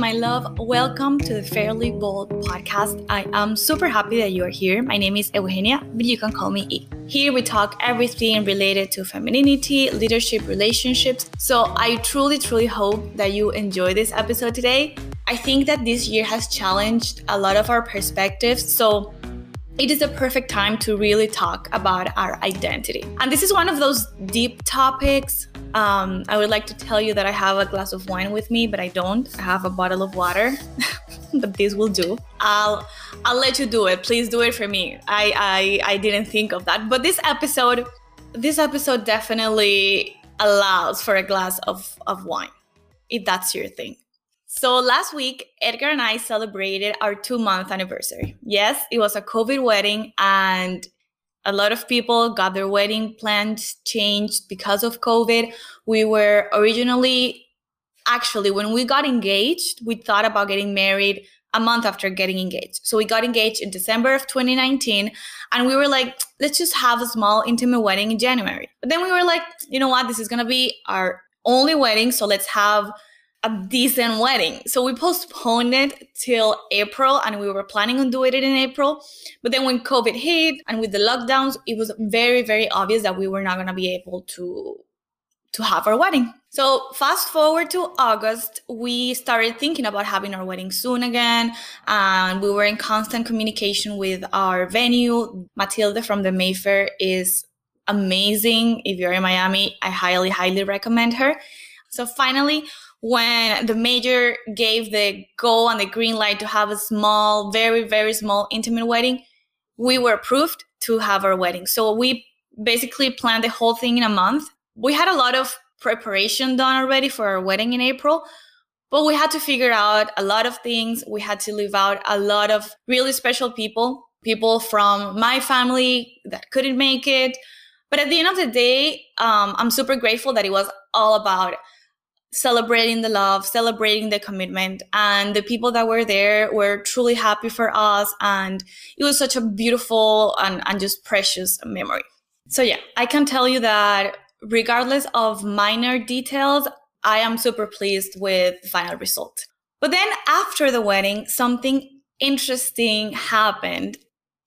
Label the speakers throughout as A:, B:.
A: my love. Welcome to the Fairly Bold podcast. I am super happy that you are here. My name is Eugenia, but you can call me E. Here we talk everything related to femininity, leadership, relationships. So I truly, truly hope that you enjoy this episode today. I think that this year has challenged a lot of our perspectives. So it is a perfect time to really talk about our identity. And this is one of those deep topics um, I would like to tell you that I have a glass of wine with me, but I don't. I have a bottle of water, but this will do. I'll I'll let you do it. Please do it for me. I I I didn't think of that, but this episode this episode definitely allows for a glass of of wine, if that's your thing. So last week, Edgar and I celebrated our two month anniversary. Yes, it was a COVID wedding, and a lot of people got their wedding plans changed because of COVID. We were originally, actually, when we got engaged, we thought about getting married a month after getting engaged. So we got engaged in December of 2019 and we were like, let's just have a small intimate wedding in January. But then we were like, you know what? This is going to be our only wedding. So let's have a decent wedding. So we postponed it till April and we were planning on doing it in April. But then when COVID hit and with the lockdowns, it was very, very obvious that we were not going to be able to to have our wedding. So fast forward to August, we started thinking about having our wedding soon again. And we were in constant communication with our venue. Matilda from the Mayfair is amazing. If you're in Miami, I highly, highly recommend her. So finally, when the major gave the go and the green light to have a small, very, very small intimate wedding, we were approved to have our wedding. So we basically planned the whole thing in a month. We had a lot of preparation done already for our wedding in April, but we had to figure out a lot of things. We had to leave out a lot of really special people, people from my family that couldn't make it. But at the end of the day, um, I'm super grateful that it was all about celebrating the love, celebrating the commitment. And the people that were there were truly happy for us. And it was such a beautiful and, and just precious memory. So, yeah, I can tell you that regardless of minor details, I am super pleased with the final result. But then after the wedding, something interesting happened.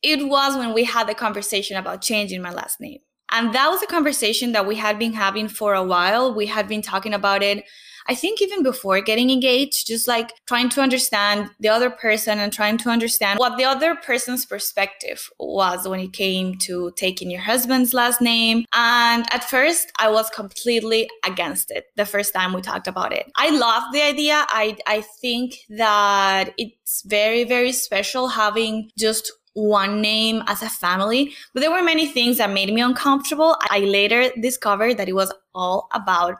A: It was when we had the conversation about changing my last name. And that was a conversation that we had been having for a while. We had been talking about it, I think, even before getting engaged, just like trying to understand the other person and trying to understand what the other person's perspective was when it came to taking your husband's last name. And at first, I was completely against it the first time we talked about it. I love the idea. I, I think that it's very, very special having just one name as a family, but there were many things that made me uncomfortable. I later discovered that it was all about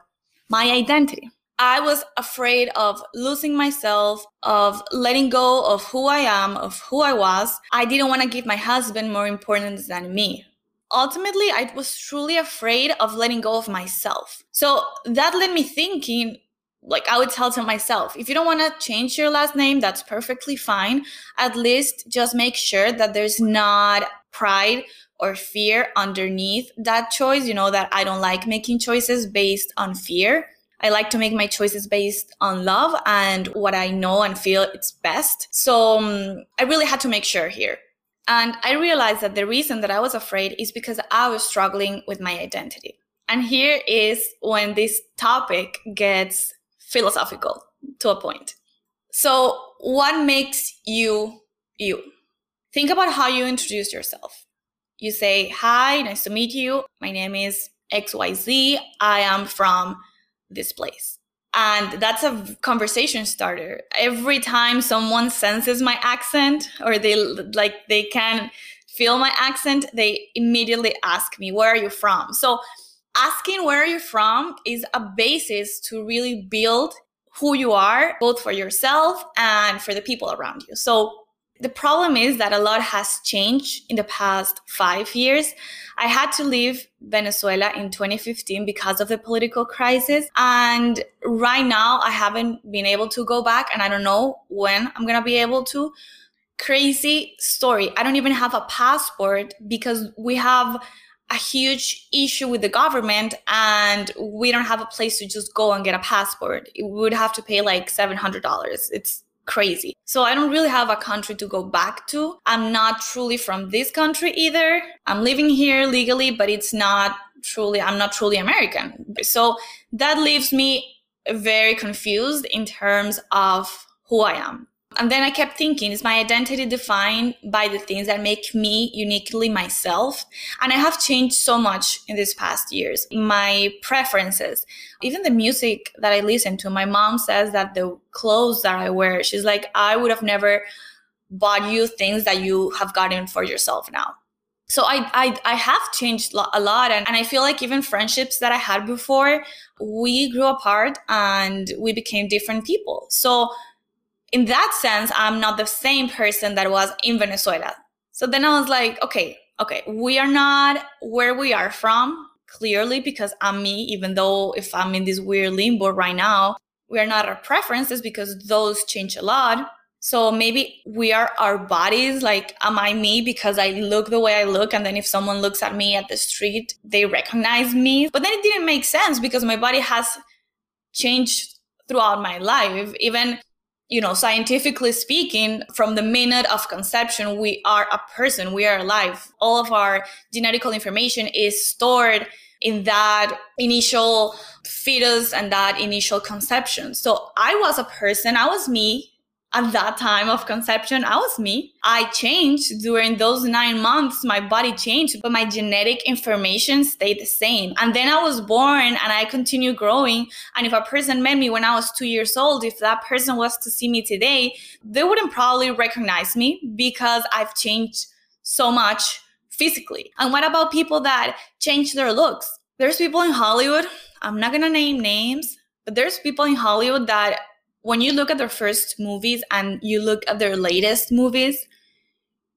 A: my identity. I was afraid of losing myself, of letting go of who I am, of who I was. I didn't want to give my husband more importance than me. Ultimately, I was truly afraid of letting go of myself. So that led me thinking like I would tell to myself, if you don't want to change your last name, that's perfectly fine. At least just make sure that there's not pride or fear underneath that choice. You know, that I don't like making choices based on fear. I like to make my choices based on love and what I know and feel it's best. So um, I really had to make sure here. And I realized that the reason that I was afraid is because I was struggling with my identity. And here is when this topic gets philosophical to a point. So, what makes you you? Think about how you introduce yourself. You say, Hi, nice to meet you. My name is XYZ. I am from this place. And that's a conversation starter. Every time someone senses my accent or they like they can feel my accent, they immediately ask me, Where are you from? So asking where you're from is a basis to really build who you are, both for yourself and for the people around you. So the problem is that a lot has changed in the past five years. I had to leave Venezuela in 2015 because of the political crisis. And right now, I haven't been able to go back, and I don't know when I'm going to be able to. Crazy story. I don't even have a passport because we have a huge issue with the government and we don't have a place to just go and get a passport. We would have to pay like $700. It's crazy. So I don't really have a country to go back to. I'm not truly from this country either. I'm living here legally, but it's not truly, I'm not truly American. So that leaves me very confused in terms of who I am. And then I kept thinking, is my identity defined by the things that make me uniquely myself? And I have changed so much in these past years. My preferences, even the music that I listen to. My mom says that the clothes that I wear, she's like, I would have never bought you things that you have gotten for yourself now. So I, I, I have changed a lot. And, and I feel like even friendships that I had before, we grew apart and we became different people. So in that sense, I'm not the same person that was in Venezuela. So then I was like, okay, okay, we are not where we are from, clearly, because I'm me, even though if I'm in this weird limbo right now, we are not our preferences because those change a lot. So maybe we are our bodies. Like, am I me because I look the way I look? And then if someone looks at me at the street, they recognize me. But then it didn't make sense because my body has changed throughout my life. Even you know, scientifically speaking, from the minute of conception, we are a person, we are alive. All of our genetical information is stored in that initial fetus and that initial conception. So I was a person, I was me at that time of conception, I was me. I changed during those nine months. My body changed, but my genetic information stayed the same. And then I was born and I continued growing. And if a person met me when I was two years old, if that person was to see me today, they wouldn't probably recognize me because I've changed so much physically. And what about people that change their looks? There's people in Hollywood, I'm not gonna name names, but there's people in Hollywood that when you look at their first movies and you look at their latest movies,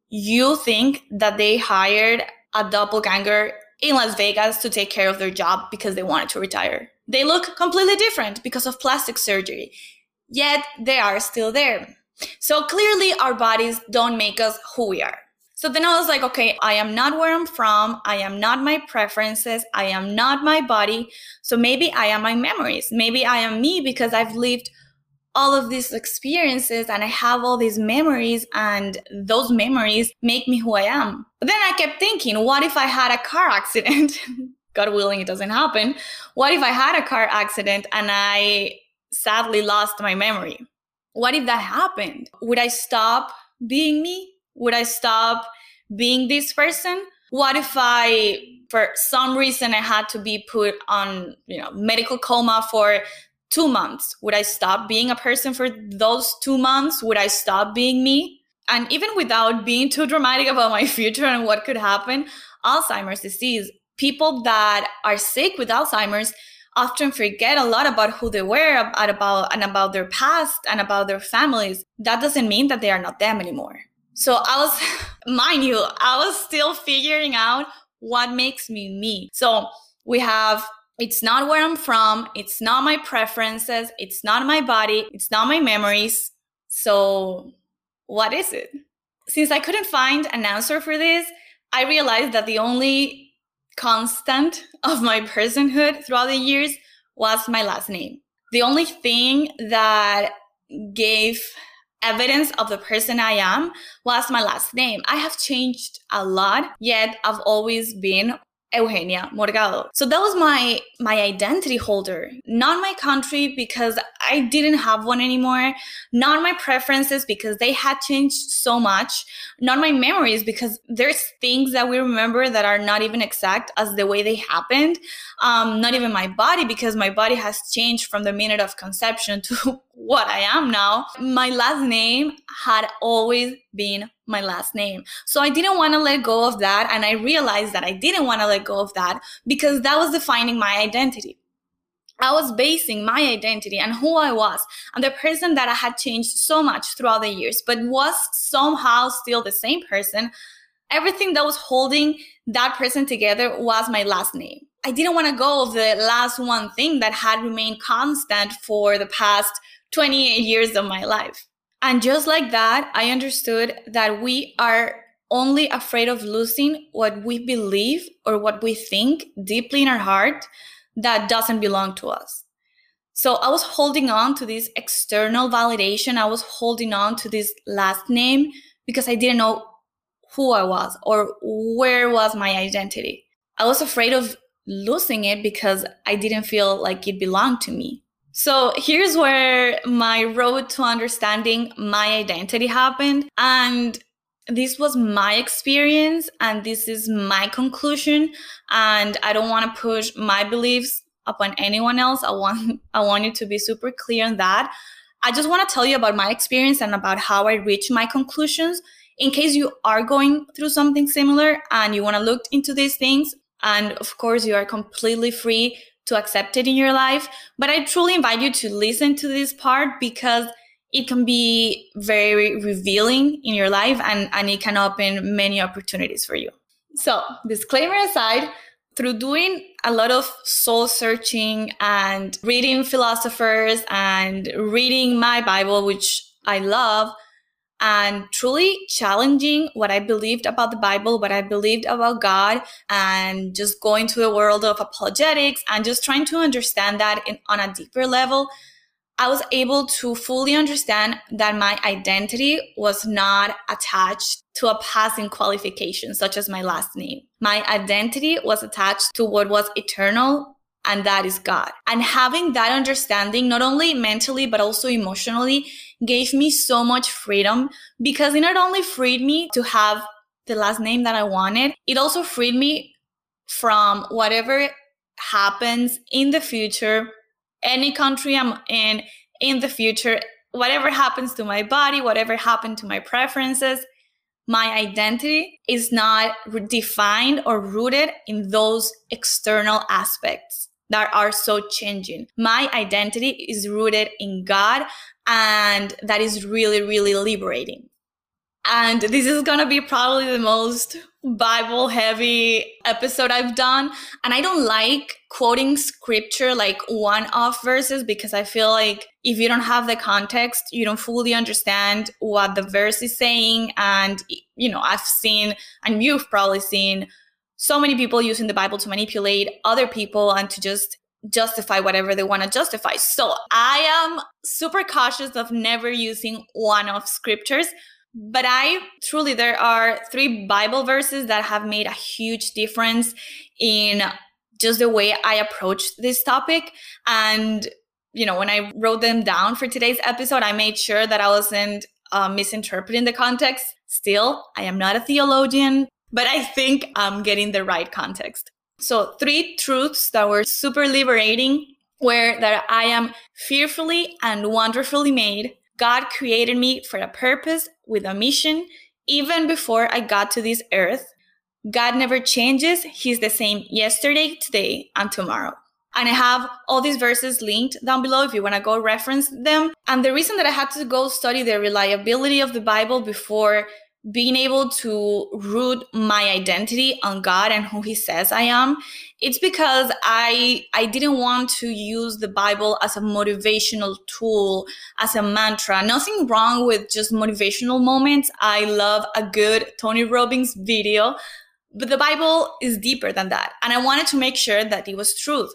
A: you think that they hired a doppelganger in Las Vegas to take care of their job because they wanted to retire. They look completely different because of plastic surgery, yet they are still there. So clearly, our bodies don't make us who we are. So then I was like, okay, I am not where I'm from. I am not my preferences. I am not my body. So maybe I am my memories. Maybe I am me because I've lived all of these experiences and I have all these memories and those memories make me who I am. But then I kept thinking, what if I had a car accident? God willing, it doesn't happen. What if I had a car accident and I sadly lost my memory? What if that happened? Would I stop being me? Would I stop being this person? What if I, for some reason, I had to be put on, you know, medical coma for two months? Would I stop being a person for those two months? Would I stop being me? And even without being too dramatic about my future and what could happen, Alzheimer's disease, people that are sick with Alzheimer's often forget a lot about who they were and about and about their past and about their families. That doesn't mean that they are not them anymore. So I was, mind you, I was still figuring out what makes me me. So we have it's not where I'm from. It's not my preferences. It's not my body. It's not my memories. So, what is it? Since I couldn't find an answer for this, I realized that the only constant of my personhood throughout the years was my last name. The only thing that gave evidence of the person I am was my last name. I have changed a lot, yet I've always been Eugenia Morgado. So that was my my identity holder, not my country because I didn't have one anymore, not my preferences because they had changed so much, not my memories because there's things that we remember that are not even exact as the way they happened, um, not even my body because my body has changed from the minute of conception to what I am now. My last name had always been my last name. So I didn't want to let go of that. And I realized that I didn't want to let go of that because that was defining my identity. I was basing my identity and who I was and the person that I had changed so much throughout the years, but was somehow still the same person. Everything that was holding that person together was my last name. I didn't want to go of the last one thing that had remained constant for the past 28 years of my life. And just like that, I understood that we are only afraid of losing what we believe or what we think deeply in our heart that doesn't belong to us. So I was holding on to this external validation. I was holding on to this last name because I didn't know who I was or where was my identity. I was afraid of losing it because I didn't feel like it belonged to me. So here's where my road to understanding my identity happened. And this was my experience and this is my conclusion. And I don't want to push my beliefs upon anyone else. I want I want you to be super clear on that. I just want to tell you about my experience and about how I reached my conclusions in case you are going through something similar and you want to look into these things. And of course, you are completely free to accept it in your life. But I truly invite you to listen to this part because it can be very revealing in your life and, and it can open many opportunities for you. So, disclaimer aside, through doing a lot of soul searching and reading philosophers and reading my Bible, which I love, and truly challenging what I believed about the Bible, what I believed about God, and just going to the world of apologetics and just trying to understand that in, on a deeper level, I was able to fully understand that my identity was not attached to a passing qualification, such as my last name. My identity was attached to what was eternal, and that is God. And having that understanding, not only mentally, but also emotionally, gave me so much freedom because it not only freed me to have the last name that I wanted, it also freed me from whatever happens in the future any country I'm in in the future, whatever happens to my body, whatever happened to my preferences, my identity is not defined or rooted in those external aspects that are so changing. My identity is rooted in God, and that is really, really liberating. And this is going to be probably the most Bible heavy episode I've done. And I don't like quoting scripture like one off verses because I feel like if you don't have the context, you don't fully understand what the verse is saying. And, you know, I've seen, and you've probably seen so many people using the Bible to manipulate other people and to just justify whatever they want to justify. So I am super cautious of never using one off scriptures but I truly, there are three Bible verses that have made a huge difference in just the way I approach this topic. And, you know, when I wrote them down for today's episode, I made sure that I wasn't uh, misinterpreting the context. Still, I am not a theologian, but I think I'm getting the right context. So, three truths that were super liberating were that I am fearfully and wonderfully made. God created me for a purpose with a mission even before I got to this earth. God never changes. He's the same yesterday, today, and tomorrow. And I have all these verses linked down below if you want to go reference them. And the reason that I had to go study the reliability of the Bible before being able to root my identity on God and who he says I am it's because I I didn't want to use the Bible as a motivational tool as a mantra. Nothing wrong with just motivational moments. I love a good Tony Robbins video but the Bible is deeper than that and I wanted to make sure that it was truth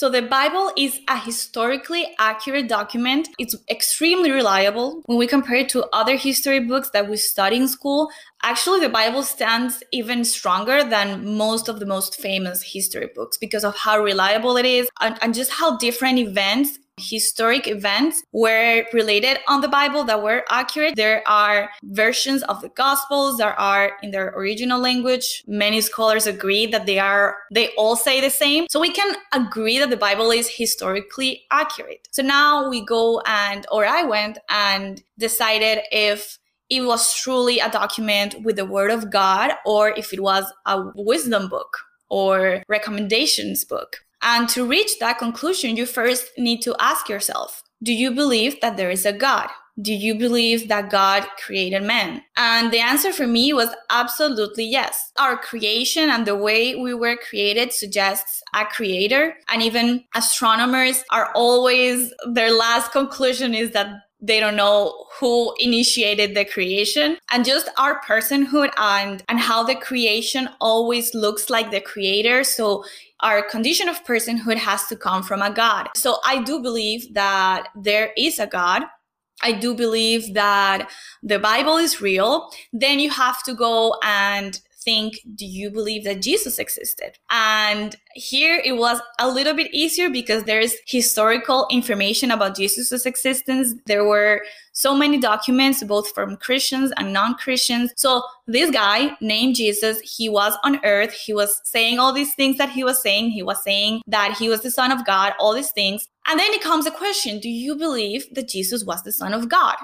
A: so the Bible is a historically accurate document. It's extremely reliable. When we compare it to other history books that we study in school, actually the Bible stands even stronger than most of the most famous history books because of how reliable it is and, and just how different events historic events were related on the Bible that were accurate. There are versions of the Gospels that are in their original language. Many scholars agree that they are, they all say the same. So we can agree that the Bible is historically accurate. So now we go and, or I went and decided if it was truly a document with the word of God or if it was a wisdom book or recommendations book. And to reach that conclusion, you first need to ask yourself Do you believe that there is a God? Do you believe that God created man? And the answer for me was absolutely yes. Our creation and the way we were created suggests a creator. And even astronomers are always, their last conclusion is that they don't know who initiated the creation and just our personhood and and how the creation always looks like the creator so our condition of personhood has to come from a god. So i do believe that there is a god. I do believe that the Bible is real, then you have to go and think, do you believe that Jesus existed? And here it was a little bit easier because there's historical information about Jesus' existence. There were so many documents, both from Christians and non Christians. So, this guy named Jesus, he was on earth. He was saying all these things that he was saying. He was saying that he was the Son of God, all these things. And then it comes a question Do you believe that Jesus was the Son of God?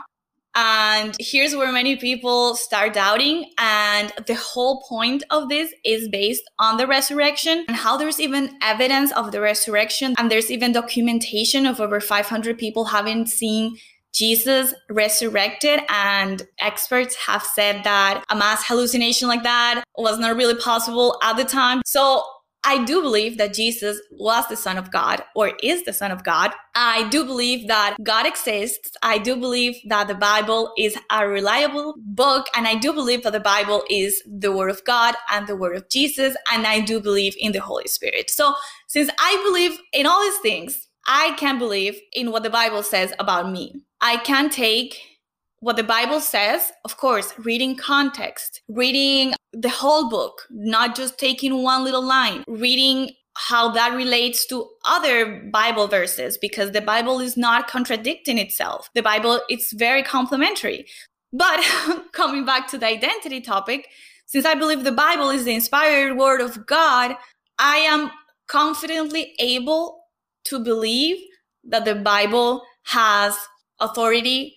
A: And here's where many people start doubting. And the whole point of this is based on the resurrection and how there's even evidence of the resurrection. And there's even documentation of over 500 people having seen Jesus resurrected, and experts have said that a mass hallucination like that was not really possible at the time. So I do believe that Jesus was the Son of God or is the Son of God. I do believe that God exists. I do believe that the Bible is a reliable book. And I do believe that the Bible is the Word of God and the Word of Jesus. And I do believe in the Holy Spirit. So since I believe in all these things, I can believe in what the Bible says about me. I can take what the Bible says, of course, reading context, reading the whole book, not just taking one little line, reading how that relates to other Bible verses because the Bible is not contradicting itself. The Bible it's very complementary. But coming back to the identity topic, since I believe the Bible is the inspired word of God, I am confidently able to believe that the Bible has authority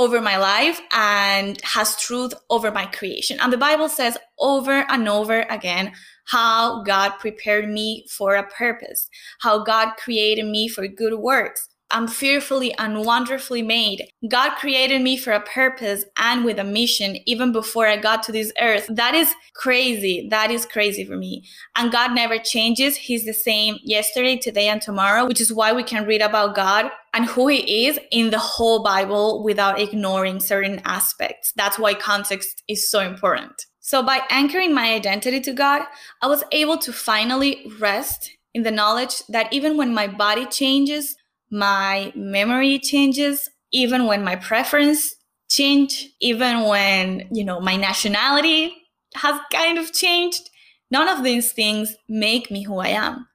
A: over my life and has truth over my creation. And the Bible says over and over again how God prepared me for a purpose, how God created me for good works, I'm fearfully and wonderfully made. God created me for a purpose and with a mission even before I got to this earth. That is crazy. That is crazy for me. And God never changes. He's the same yesterday, today, and tomorrow, which is why we can read about God and who He is in the whole Bible without ignoring certain aspects. That's why context is so important. So, by anchoring my identity to God, I was able to finally rest in the knowledge that even when my body changes, my memory changes even when my preference change even when you know my nationality has kind of changed none of these things make me who i am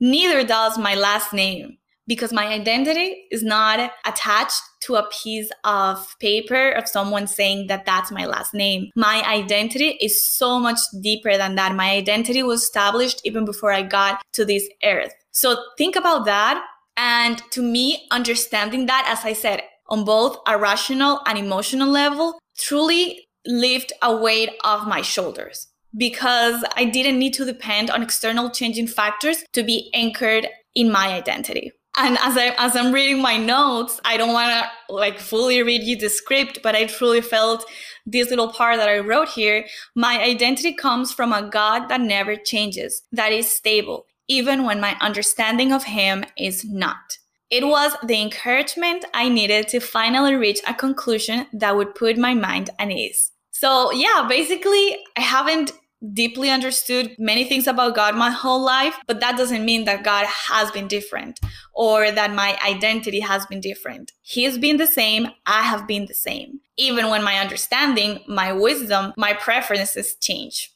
A: neither does my last name because my identity is not attached to a piece of paper of someone saying that that's my last name. My identity is so much deeper than that. My identity was established even before I got to this earth. So think about that and to me, understanding that, as I said, on both a rational and emotional level, truly lift a weight off my shoulders because I didn't need to depend on external changing factors to be anchored in my identity. And as I as I'm reading my notes, I don't want to like fully read you the script, but I truly felt this little part that I wrote here. My identity comes from a God that never changes, that is stable, even when my understanding of him is not. It was the encouragement I needed to finally reach a conclusion that would put my mind at ease. So, yeah, basically, I haven't deeply understood many things about God my whole life, but that doesn't mean that God has been different or that my identity has been different. He has been the same, I have been the same. Even when my understanding, my wisdom, my preferences change.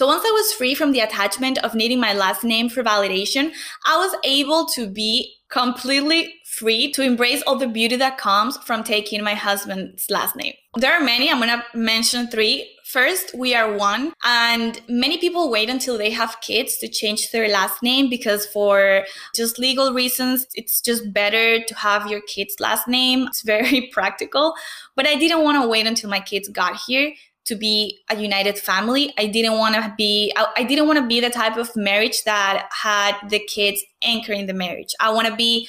A: So once I was free from the attachment of needing my last name for validation, I was able to be completely free to embrace all the beauty that comes from taking my husband's last name. There are many, I'm gonna mention three. First, we are one, and many people wait until they have kids to change their last name because, for just legal reasons, it's just better to have your kid's last name. It's very practical. But I didn't want to wait until my kids got here to be a united family. I didn't want to be I, I didn't want to be the type of marriage that had the kids anchoring the marriage. I want to be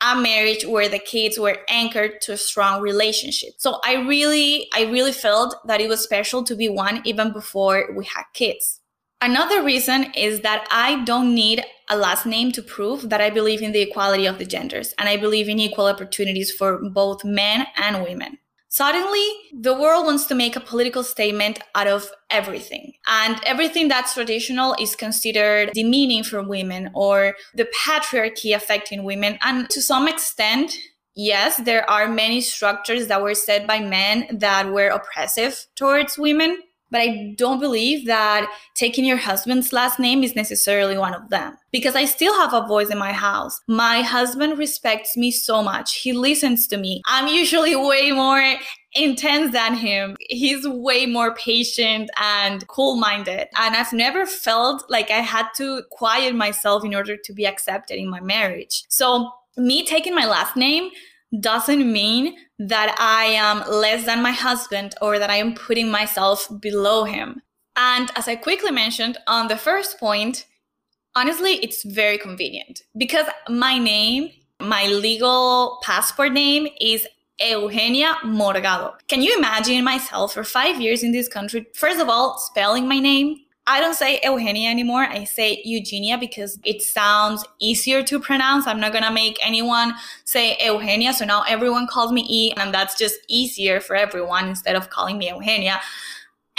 A: a marriage where the kids were anchored to a strong relationship. So I really I really felt that it was special to be one even before we had kids. Another reason is that I don't need a last name to prove that I believe in the equality of the genders and I believe in equal opportunities for both men and women. Suddenly, the world wants to make a political statement out of everything. And everything that's traditional is considered demeaning for women or the patriarchy affecting women. And to some extent, yes, there are many structures that were set by men that were oppressive towards women. But I don't believe that taking your husband's last name is necessarily one of them because I still have a voice in my house. My husband respects me so much. He listens to me. I'm usually way more intense than him. He's way more patient and cool minded. And I've never felt like I had to quiet myself in order to be accepted in my marriage. So, me taking my last name doesn't mean that I am less than my husband or that I am putting myself below him. And as I quickly mentioned on the first point, honestly, it's very convenient because my name, my legal passport name is Eugenia Morgado. Can you imagine myself for five years in this country? First of all, spelling my name I don't say Eugenia anymore. I say Eugenia because it sounds easier to pronounce. I'm not going to make anyone say Eugenia. So now everyone calls me E, and that's just easier for everyone instead of calling me Eugenia.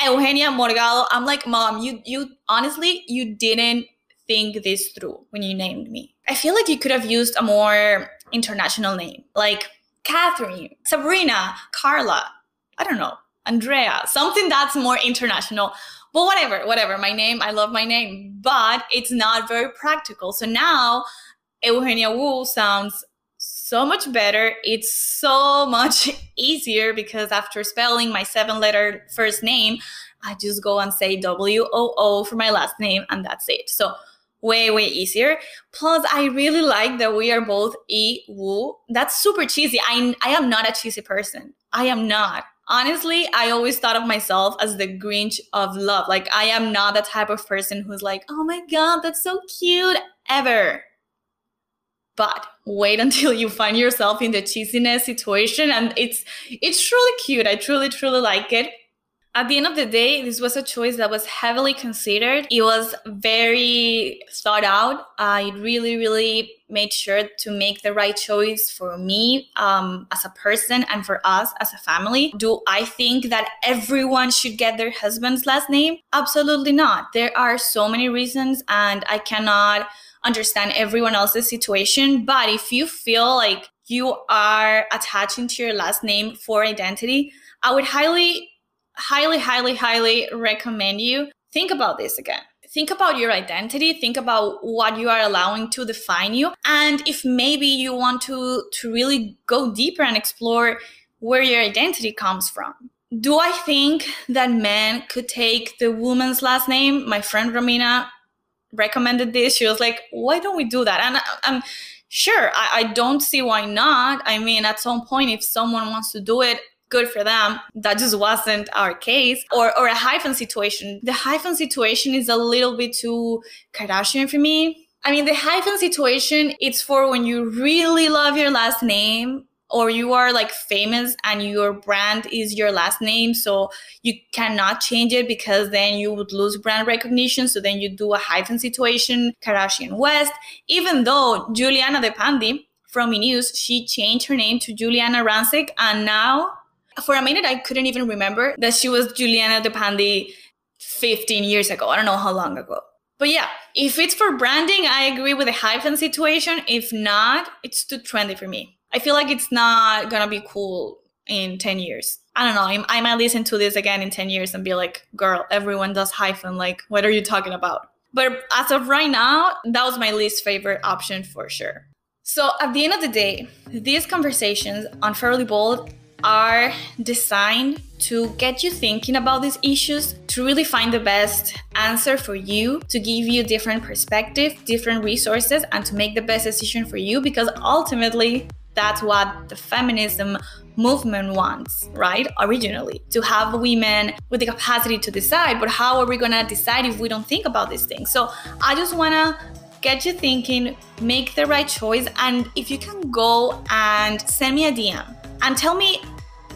A: Eugenia Morgado. I'm like, mom, you, you honestly, you didn't think this through when you named me. I feel like you could have used a more international name like Catherine, Sabrina, Carla. I don't know, Andrea, something that's more international but whatever, whatever. My name, I love my name, but it's not very practical. So now Eugenia Woo sounds so much better. It's so much easier because after spelling my seven letter first name, I just go and say W O O for my last name, and that's it. So way, way easier. Plus, I really like that we are both E Woo. That's super cheesy. I, I am not a cheesy person. I am not. Honestly, I always thought of myself as the Grinch of love. Like, I am not the type of person who's like, oh my God, that's so cute, ever. But wait until you find yourself in the cheesiness situation and it's it's truly cute. I truly, truly like it at the end of the day, this was a choice that was heavily considered. It was very thought out. I really, really made sure to make the right choice for me um, as a person and for us as a family. Do I think that everyone should get their husband's last name? Absolutely not. There are so many reasons, and I cannot understand everyone else's situation. But if you feel like you are attaching to your last name for identity, I would highly highly, highly, highly recommend you think about this again. Think about your identity, think about what you are allowing to define you. And if maybe you want to, to really go deeper and explore where your identity comes from. Do I think that men could take the woman's last name? My friend Romina recommended this. She was like, why don't we do that? And I'm sure I, I don't see why not. I mean, at some point, if someone wants to do it, good for them. That just wasn't our case. Or or a hyphen situation. The hyphen situation is a little bit too Kardashian for me. I mean, the hyphen situation, it's for when you really love your last name or you are like famous and your brand is your last name so you cannot change it because then you would lose brand recognition so then you do a hyphen situation kardashian west even though Giuliana DePandi from e news she changed her name to Giuliana Rancic and now for a minute, I couldn't even remember that she was Giuliana DePandi 15 years ago. I don't know how long ago. But yeah, if it's for branding, I agree with the hyphen situation. If not, it's too trendy for me. I feel like it's not gonna be cool in 10 years. I don't know. I might listen to this again in 10 years and be like, girl, everyone does hyphen. Like, what are you talking about? But as of right now, that was my least favorite option for sure. So at the end of the day, these conversations on Fairly Bold are designed to get you thinking about these issues, to really find the best answer for you, to give you different perspective, different resources, and to make the best decision for you because ultimately that's what the feminism movement wants, right? Originally, to have women with the capacity to decide. But how are we gonna decide if we don't think about these things? So I just wanna get you thinking, make the right choice, and if you can go and send me a DM and tell me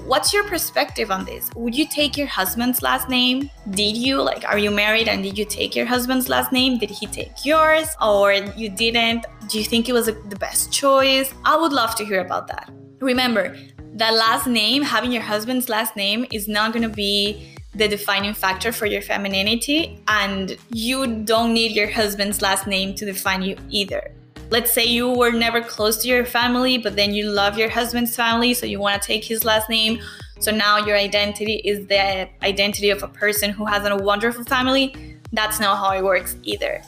A: what's your perspective on this? Would you take your husband's last name? Did you? Like, are you married and did you take your husband's last name? Did he take yours or you didn't? Do you think it was a, the best choice? I would love to hear about that. Remember, that last name, having your husband's last name, is not going to be the defining factor for your femininity, and you don't need your husband's last name to define you either. Let's say you were never close to your family, but then you love your husband's family, so you want to take his last name. So now your identity is the identity of a person who has a wonderful family. That's not how it works either.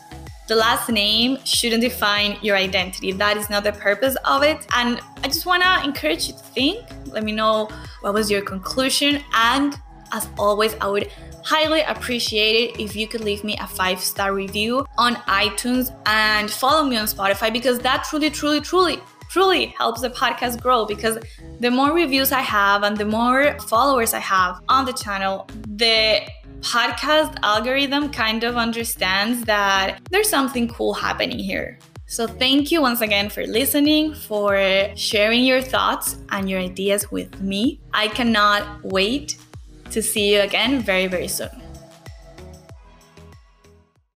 A: The last name shouldn't define your identity. That is not the purpose of it. And I just want to encourage you to think. Let me know what was your conclusion. And as always, I would highly appreciate it if you could leave me a five star review on iTunes and follow me on Spotify because that truly, truly, truly, truly helps the podcast grow because the more reviews I have and the more followers I have on the channel, the podcast algorithm kind of understands that there's something cool happening here. So, thank you once again for listening, for sharing your thoughts and your ideas with me. I cannot wait to see you again very, very soon.